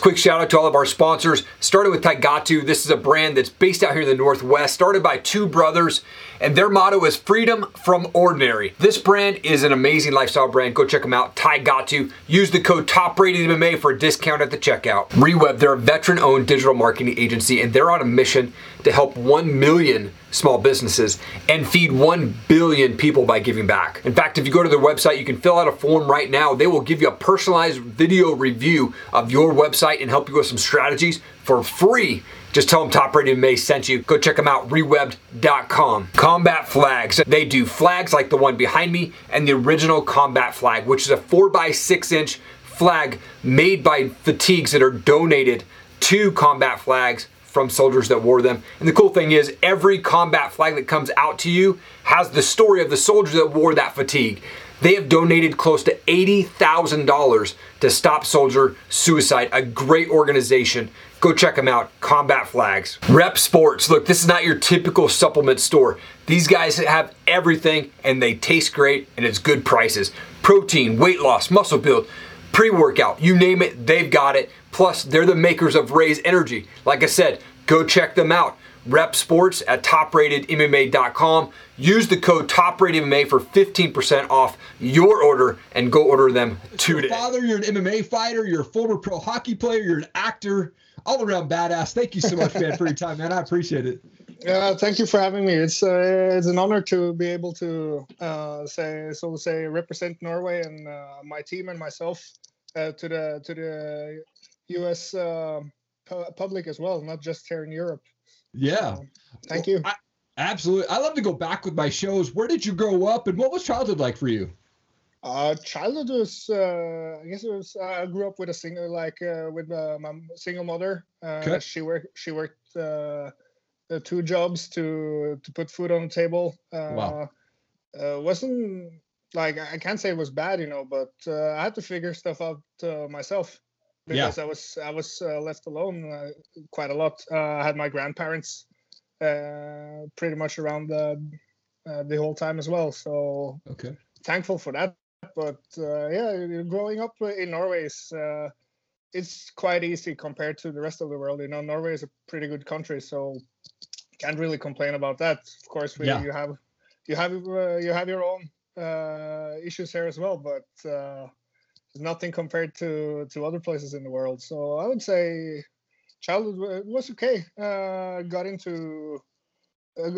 quick shout out to all of our sponsors. Started with Taigatu. This is a brand that's based out here in the Northwest, started by two brothers, and their motto is freedom from ordinary. This brand is an amazing lifestyle brand. Go check them out. Taigatu. Use the code TOPRATEDMMA for a discount at the checkout. Reweb, they're a veteran owned digital marketing agency, and they're on a mission to help 1 million small businesses and feed 1 billion people by giving back. In fact, if you go to their website, you can fill out a form right now. They will give you a personalized video review of your website and help you with some strategies for free. Just tell them Top Rated May sent you. Go check them out, rewebbed.com. Combat flags. They do flags like the one behind me and the original combat flag, which is a 4x6 inch flag made by fatigues that are donated to combat flags from soldiers that wore them. And the cool thing is, every combat flag that comes out to you has the story of the soldiers that wore that fatigue. They have donated close to $80,000 to Stop Soldier Suicide, a great organization. Go check them out, Combat Flags. Rep Sports. Look, this is not your typical supplement store. These guys have everything and they taste great and it's good prices. Protein, weight loss, muscle build, pre workout, you name it, they've got it. Plus, they're the makers of Raise Energy. Like I said, go check them out. Rep Sports at topratedmma.com. Use the code TOPRATEDMMA for 15% off your order and go order them today. Your father, you're an MMA fighter, you're a former pro hockey player, you're an actor, all around badass. Thank you so much, man, for your time, man. I appreciate it. Yeah, thank you for having me. It's uh, it's an honor to be able to uh, say so to say represent Norway and uh, my team and myself uh, to the to the U.S. Uh, pu- public as well, not just here in Europe. Yeah. Thank you. I, absolutely. I love to go back with my shows. Where did you grow up and what was childhood like for you? Uh, childhood was, uh, I guess it was. Uh, I grew up with a single, like uh, with uh, my single mother. Uh, Okay. She worked. She worked two jobs to to put food on the table. Uh, Wow. Uh, wasn't like I can't say it was bad, you know, but uh, I had to figure stuff out uh, myself Yeah. because I was I was uh, left alone uh, quite a lot. Uh, I had my grandparents uh, pretty much around the uh, the whole time as well. So Okay. thankful for that. But uh, yeah, growing up in Norway is uh, it's quite easy compared to the rest of the world. You know, Norway is a pretty good country, so can't really complain about that. Of course, we, Yeah. you have you have uh, you have your own uh, issues here as well, but uh, nothing compared to to other places in the world. So I would say childhood was okay. Uh, got into uh,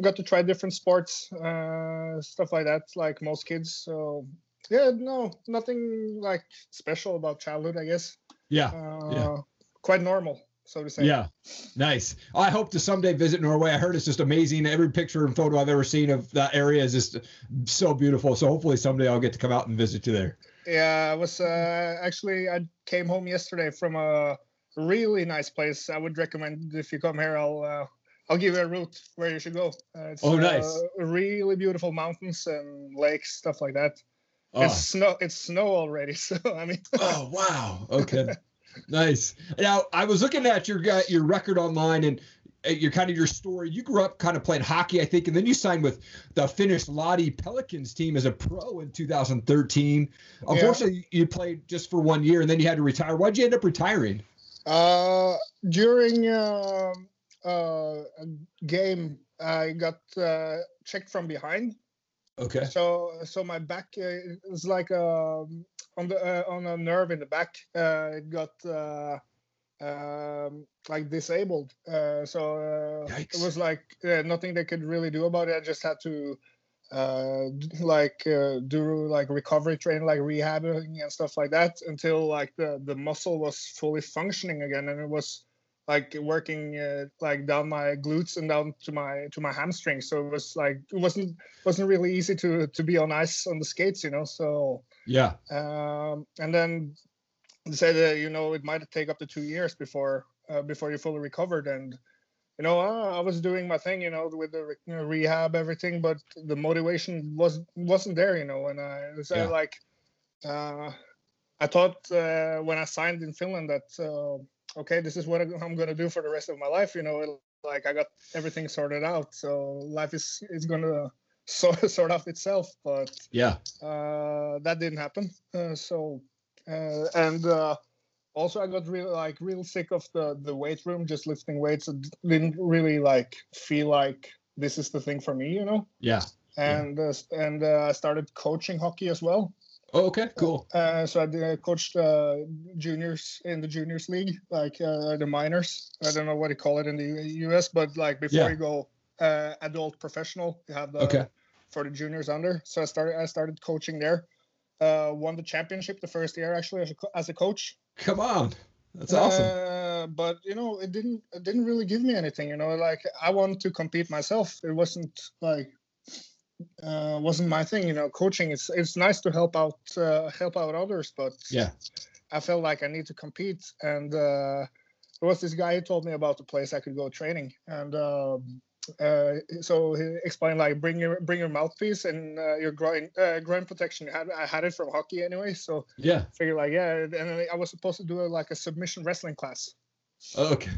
got to try different sports, uh, stuff like that, like most kids. So yeah, no, nothing like special about childhood, I guess. Yeah. Uh, Quite normal, so to say. Yeah. Nice. I hope to someday visit Norway. I heard it's just amazing. Every picture and photo I've ever seen of that area is just so beautiful. So hopefully someday I'll get to come out and visit you there. Yeah, I was uh, actually I came home yesterday from a really nice place. I would recommend if you come here, I'll uh, I'll give you a route where you should go. Uh, it's, Oh, nice. Uh, really beautiful mountains and lakes, stuff like that. Oh, It's snow. It's snow already. So I mean, oh wow. Okay. nice. Now I was looking at your guy- your record online and uh, your kind of your story. You grew up kind of playing hockey, I think, and then you signed with the Finnish Lahti Pelicans team as a pro in 2013. Unfortunately, you played just for one year and then you had to retire. Why'd you end up retiring? uh, during uh, uh, a game, I got uh, checked from behind. Okay. So so my back uh, is like um, on the uh, on a nerve in the back. Uh, it got uh, um, like disabled. Uh, so uh, it was like uh, nothing they could really do about it. I just had to uh, like uh, do like recovery training, like rehabbing and stuff like that until like the the muscle was fully functioning again, and it was like working uh, like down my glutes and down to my to my hamstrings so it was like it wasn't wasn't really easy to to be on ice on the skates you know so Yeah. um and then they said that you know it might take up to two years before uh, before you fully recovered and you know uh, i was doing my thing you know with the re- you know, rehab everything but the motivation was wasn't there you know and i was Yeah. like uh i thought uh, when i signed in finland that uh, okay this is what i'm going to do for the rest of my life you know like i got everything sorted out so life is is going to sort, sort out itself but Yeah. uh, that didn't happen. Uh, so, uh, and uh, also I got real like real sick of the the weight room, just lifting weights. It didn't really like feel like this is the thing for me, you know. Yeah. And uh, and uh, I started coaching hockey as well. Oh, okay, cool. Uh, so I did, uh, coached uh, juniors in the juniors league, like uh, the minors. I don't know what you call it in the U.S., but like before Yeah. you go uh, adult professional, you have the Okay. for the juniors under. So I started I started coaching there. Uh, won the championship the first year actually as a, as a coach. Come on. That's awesome. Uh, but you know, it didn't it didn't really give me anything. You know, like I wanted to compete myself. It wasn't like uh, wasn't my thing. You know, coaching it's it's nice to help out uh, help out others, but Yeah. I felt like I need to compete. And uh, there was this guy who told me about the place I could go training, and um, uh, so he explained like bring your bring your mouthpiece and uh, your groin uh, groin protection. I had I had it from hockey anyway, so Yeah. figured like yeah. And I was supposed to do a, like a submission wrestling class Okay.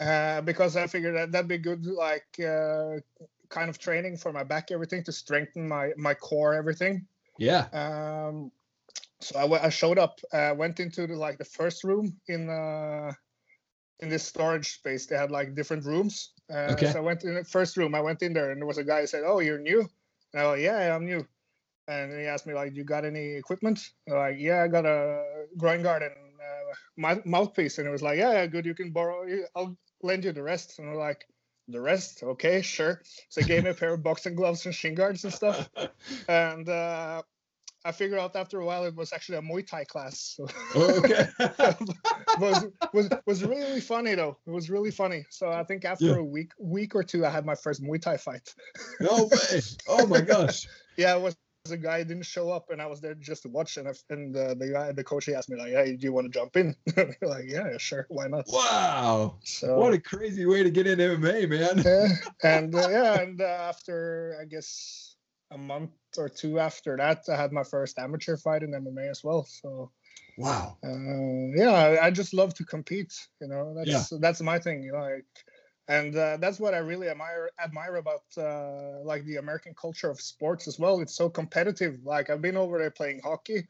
uh, because I figured that that'd be good like uh, kind of training for my back, everything to strengthen my my core, everything. Yeah. Um, so I, w- I showed up, uh, went into the, like the first room in uh, in this storage space. They had like different rooms. Uh, Okay. So I went in the first room. I went in there, and there was a guy who said, "Oh, you're new." And I was like, "Yeah, I'm new." And he asked me like, "You got any equipment?" Like, "Yeah, I got a groin guard and uh, my mouthpiece." And it was like, "Yeah, yeah, good. You can borrow. I'll lend you the rest." And I'm like, "The rest? Okay, sure." So he gave me a pair of boxing gloves and shin guards and stuff and uh, I figured out after a while it was actually a Muay Thai class. Oh, okay. was was was really funny though. It was really funny. So I think after Yeah. a week week or two, I had my first Muay Thai fight. no way. Oh my gosh. Yeah, it was a guy didn't show up, and I was there just to watch. And I, and uh, the guy, the coach, he asked me like, "Hey, do you want to jump in?" like, yeah, yeah, sure, why not? Wow. So What a crazy way to get into MMA, man. yeah, and uh, yeah, and uh, after I guess a month or two after that, I had my first amateur fight in MMA as well. So Wow. uh, yeah, I- I just love to compete. You know, that's that's my thing. You know, like, and uh, that's what I really admire admire about uh, like the American culture of sports as well. It's so competitive. Like I've been over there playing hockey.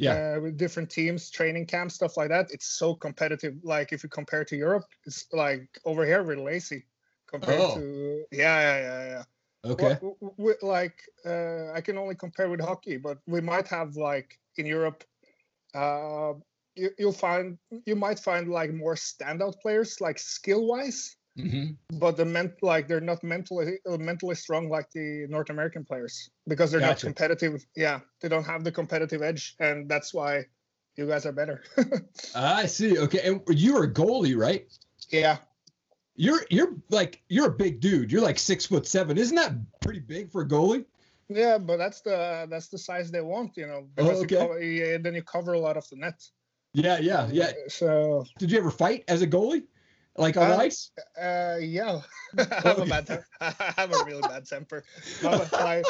Yeah. Uh, with different teams, training camps, stuff like that. It's so competitive. Like if you compare to Europe, it's like over here we're lazy compared Oh. to yeah, yeah, yeah, yeah. Okay. Well, w- w- like uh, I can only compare with hockey, but we might have like in Europe, uh, you, you'll find you might find like more standout players, like skill wise, hmm but the ment like they're not mentally uh, mentally strong like the North American players because they're Gotcha. not competitive. Yeah, they don't have the competitive edge, and that's why you guys are better. I see. Okay. And you're a goalie, right? yeah, You're you're like you're a big dude. You're like six foot seven. Isn't that pretty big for a goalie? yeah, but that's the that's the size they want, you know. Oh, okay. you cover, yeah, then you cover a lot of the net. Yeah, yeah, yeah. So Did you ever fight as a goalie? Like on Uh? Uh, yeah, I have a bad temper. I have a really bad temper. My, my,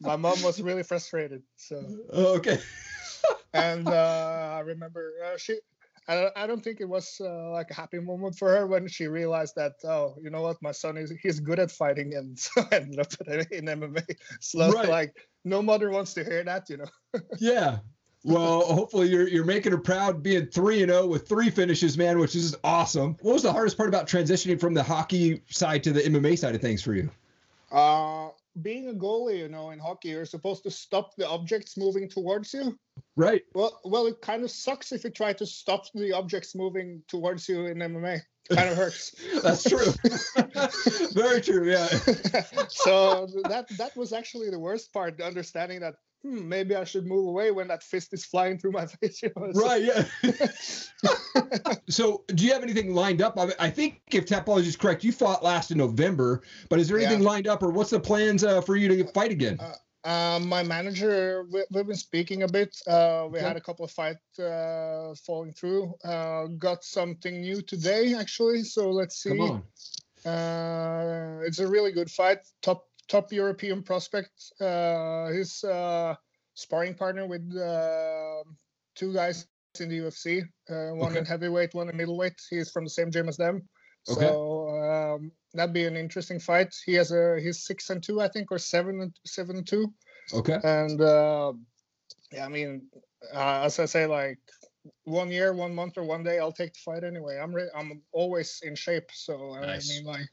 my mom was really frustrated. So, okay. and uh, I remember uh, she. I, don't- I don't think it was uh, like a happy moment for her when she realized that oh you know what my son is he's good at fighting and so I ended up in MMA. So Right. like no mother wants to hear that you know. Yeah. Well, hopefully you're you're making her proud being 3 and 0 with three finishes, man, which is awesome. What was the hardest part about transitioning from the hockey side to the MMA side of things for you? Uh, being a goalie, you know, in hockey, you're supposed to stop the objects moving towards you. Right. Well, well, it kind of sucks if you try to stop the objects moving towards you in MMA. Kind of hurts. That's true. Very true. Yeah. so that that was actually the worst part, understanding that hmm, maybe I should move away when that fist is flying through my face. You know? so- Right. Yeah. so, do you have anything lined up? I, I think if Tapology is correct, you fought last in November, but is there anything Yeah. lined up, or what's the plans uh, for you to fight again? Um, my manager, we, we've been speaking a bit. Uh, we Okay. had a couple of fights uh, falling through. Uh, got something new today, actually. So let's see. Come on. Uh, it's a really good fight. Top top European prospect. Uh, his uh, sparring partner with uh, two guys in the UFC. Uh, one Okay. in heavyweight, one in middleweight. He's from the same gym as them. Okay. So um, that'd be an interesting fight. He has a he's six and two, I think, or seven and seven and two. Okay. And uh, yeah, I mean, uh, as I say, like one year, one month, or one day, I'll take the fight anyway. I'm re- I'm always in shape, so Nice. I mean, like,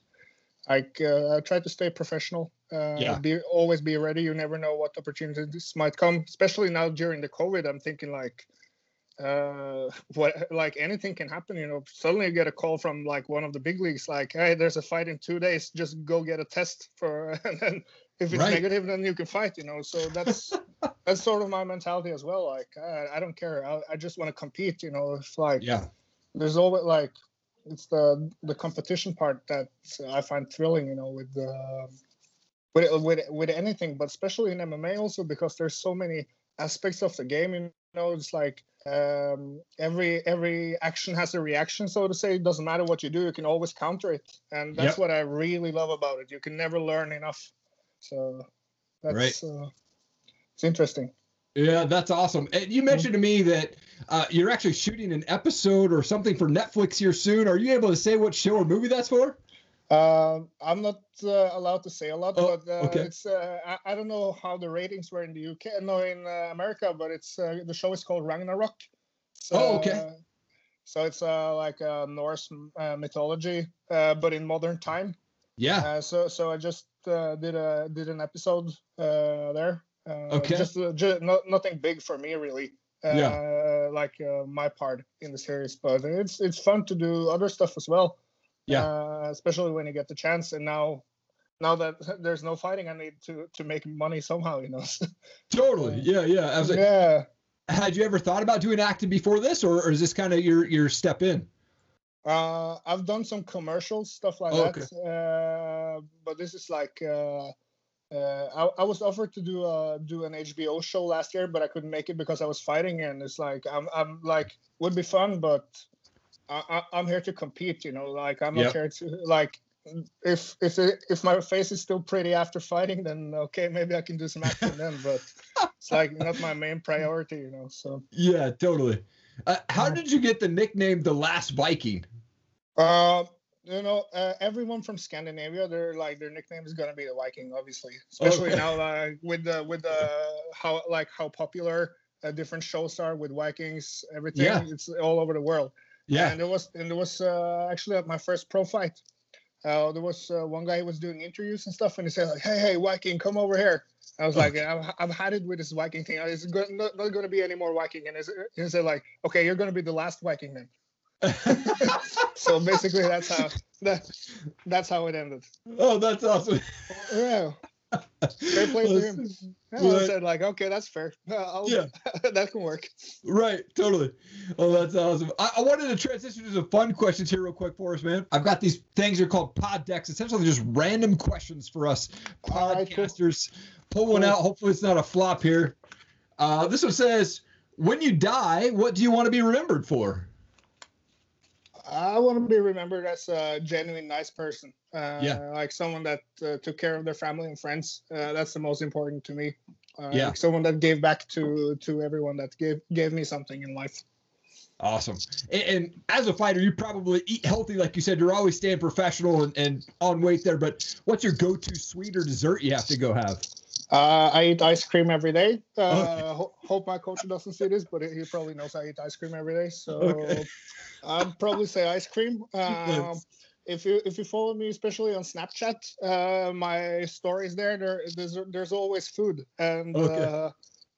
like uh, I try to stay professional. Uh, Yeah. Be always be ready. You never know what opportunities might come, especially now during the COVID. I'm thinking like, uh, what like anything can happen. You know, suddenly you get a call from like one of the big leagues, like, hey, there's a fight in two days. Just go get a test for, and then if it's Right. negative, then you can fight. You know, so that's that's sort of my mentality as well. Like I, I don't care. I, I just want to compete. You know, if like Yeah. there's always like it's the the competition part that I find thrilling. You know, with the with with with anything, but especially in MMA also because there's so many aspects of the game. You know, it's like um, every every action has a reaction, so to say. It doesn't matter what you do, you can always counter it, and that's Yep. what I really love about it. You can never learn enough. So that's right. uh, it's interesting. Yeah, that's awesome. And you mentioned to me that uh, you're actually shooting an episode or something for Netflix here soon. Are you able to say what show or movie that's for? Um, I'm not uh, allowed to say a lot, Oh, but uh, okay. it's uh, I, I don't know how the ratings were in the UK, no, in uh, America, but it's uh, the show is called Ragnarok. So, Oh, okay. so it's uh, like a Norse uh, mythology, uh, but in modern time. Yeah. Uh, so so I just uh, did a did an episode uh, there. Uh, Okay. Just uh, ju- no, nothing big for me really. Uh, Yeah. Like uh, my part in the series, but it's it's fun to do other stuff as well. Yeah. Uh, especially when you get the chance, and now. Now that there's no fighting, I need to to make money somehow, you know. Totally. Yeah, yeah. I was like, yeah. had you ever thought about doing acting before this, or, or is this kind of your your step in? Uh, I've done some commercials, stuff like Oh, that, uh, but this is like uh, uh, I, I was offered to do a do an HBO show last year, but I couldn't make it because I was fighting, and it's like I'm I'm like would be fun, but I, I, I'm here to compete, you know. Like I'm Yep. not here to like if if if my face is still pretty after fighting, then okay, maybe I can do some acting then, but it's like not my main priority, you know. So. Yeah, totally. Uh, how did you get the nickname the Last Viking? Uh, you know, uh, everyone from Scandinavia, they're like their nickname is gonna be the Viking, obviously. Especially Okay. now, like with the with the how like how popular uh, different shows are with Vikings, everything. Yeah. It's all over the world. Yeah. And it was and it was uh, actually my first pro fight, uh, there was uh, one guy who was doing interviews and stuff, and he said like, "Hey, hey, Viking, come over here." I was like, I've, I've had it with this Viking thing. It's go- not, not going to be any more Viking. And he said like, okay, you're going to be the last Viking then. so basically, that's how that that's how it ended. oh, that's awesome. Yeah, fair play to him. I said like, okay, that's fair. I'll, Yeah. that can work. Right, totally. Oh, that's awesome. I, I wanted to transition to some fun questions here, real quick, for us, man. I've got these things are called pod decks, essentially just random questions for us All right, cool. podcasters. Pull one out. Hopefully, it's not a flop here. Uh, this one says, "When you die, what do you want to be remembered for?" I want to be remembered as a genuine nice person. Uh, Yeah. Like someone that uh, took care of their family and friends. Uh, that's the most important to me. Uh, Yeah. Like someone that gave back to to everyone that gave gave me something in life. Awesome. And, and as a fighter, you probably eat healthy, like you said. You're always staying professional and, and on weight there. But what's your go-to sweet or dessert you have to go have? Uh, I eat ice cream every day. Uh, Okay. ho- hope my coach doesn't see this, but he probably knows I eat ice cream every day. So Okay. I'd probably say ice cream. Um, if you if you follow me, especially on Snapchat, uh, my stories there, there there's there's always food, and Okay. uh,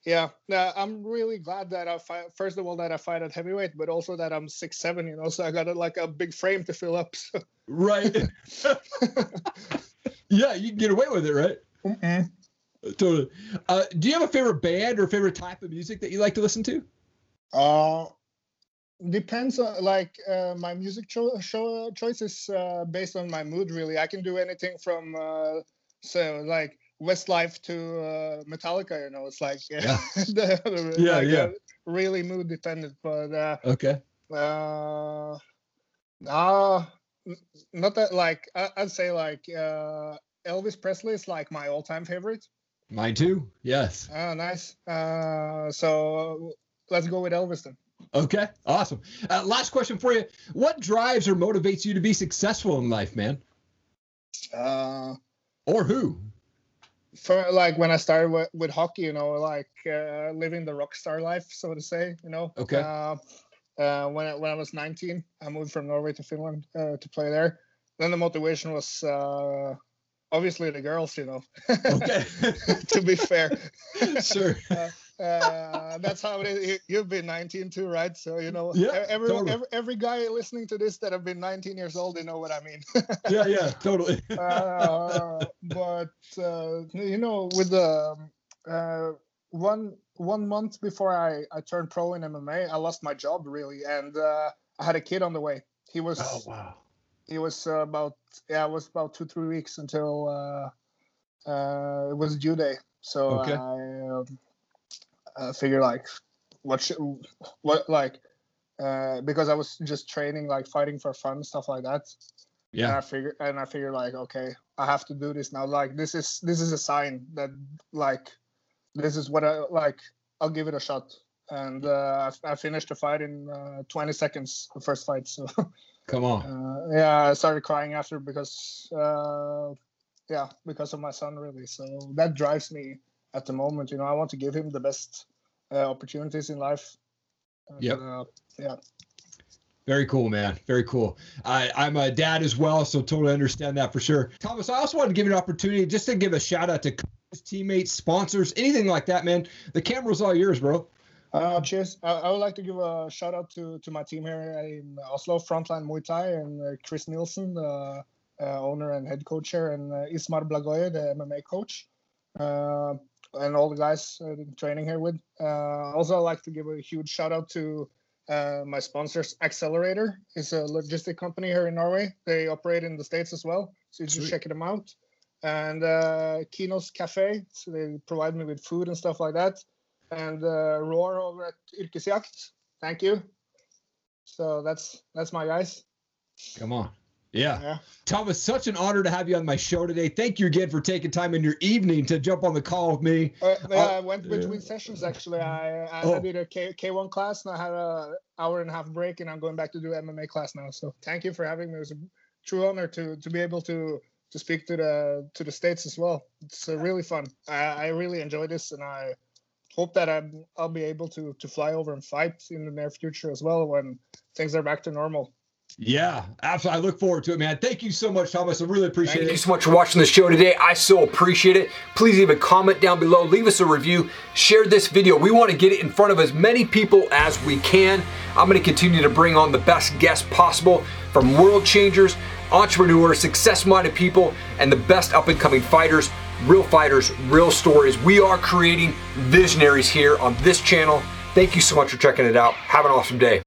yeah, uh, I'm really glad that I fight. First of all, that I fight at heavyweight, but also that I'm six seven. You know, so I got a, like a big frame to fill up. So. Right. yeah, you can get away with it, right? Totally. Uh, do you have a favorite band or favorite type of music that you like to listen to? Uh, depends on like uh, my music cho- show choices uh, based on my mood. Really, I can do anything from uh, so like Westlife to uh, Metallica. You know, it's like Yeah. the- Yeah, like, yeah. uh, really mood dependent. But uh, Okay. uh, uh, not that like I- I'd say like uh, Elvis Presley is like my all-time favorite. Mine too. Yes. Oh, nice. Uh, so let's go with Elvis then. Okay. Awesome. Uh, last question for you. What drives or motivates you to be successful in life, man? Uh, Or who? for like when I started with, with hockey, you know, like uh, living the rock star life, so to say, you know. Okay. Uh, uh, when I, when I was 19, I moved from Norway to Finland uh, to play there. Then the motivation was uh, obviously the girls, you know. Okay. to be fair, sure. uh, that's how it is. You- You've been 19 too, right? So you know, Yeah, every, totally. every every guy listening to this that have been 19 years old, they know what I mean. Yeah, yeah, totally. uh, but uh, you know, with the um, uh, one one month before I I turned pro in MMA, I lost my job really, and uh, I had a kid on the way. He was Oh wow. He was uh, about yeah, it was about two three weeks until uh, uh, it was due day. So Okay. I, um, I figured like what should, what like uh, because I was just training like fighting for fun stuff like that. And Yeah. I figure and I figure like okay, I have to do this now. Like this is this is a sign that like this is what I like. I'll give it a shot. And uh, I, I finished the fight in uh, 20 seconds, the first fight. So Come on. uh, yeah, I started crying after because uh, yeah, because of my son really. So that drives me at the moment. You know, I want to give him the best uh, opportunities in life. And, Yep. Uh, yeah. Very cool, man. Very cool. I, I'm a dad as well, so totally understand that for sure. Thomas, I also wanted to give you an opportunity just to give a shout out to teammates, sponsors, anything like that, man. The camera's all yours, bro. Uh, cheers. I, I would like to give a shout out to, to my team here in Oslo, Frontline Muay Thai, and uh, Chris Nielsen, the uh, owner and head coach here, and uh, Ismar Blagoye, the MMA coach, uh, and all the guys uh, training here with. Uh, also, I'd like to give a huge shout out to uh, my sponsors, Accelerator. is a logistic company here in Norway. They operate in the States as well, so you should check them out. And uh, Kinos Cafe, so they provide me with food and stuff like that and uh, Roar over at Yrkesjakt. Thank you. So that's that's my guys. Come on. Yeah. Yeah. Thomas, such an honor to have you on my show today. Thank you again for taking time in your evening to jump on the call with me. Uh, yeah, Oh, I went yeah. between sessions actually. I I, Oh. I did a K K1 class and I had a hour and a half break and I'm going back to do MMA class now. So thank you for having me. It was a true honor to to be able to to speak to the to the states as well. It's uh, really fun. I, I really enjoy this and I hope that I'm, I'll be able to to fly over and fight in the near future as well when things are back to normal. Yeah, absolutely. I look forward to it, man. Thank you so much, Thomas. I really appreciate it. Thank you so much for watching the show today. I so appreciate it. Please leave a comment down below, leave us a review, share this video. We want to get it in front of as many people as we can. I'm going to continue to bring on the best guests possible from world changers, entrepreneurs, success minded people, and the best up and coming fighters, real fighters, real stories. We are creating visionaries here on this channel. Thank you so much for checking it out. Have an awesome day.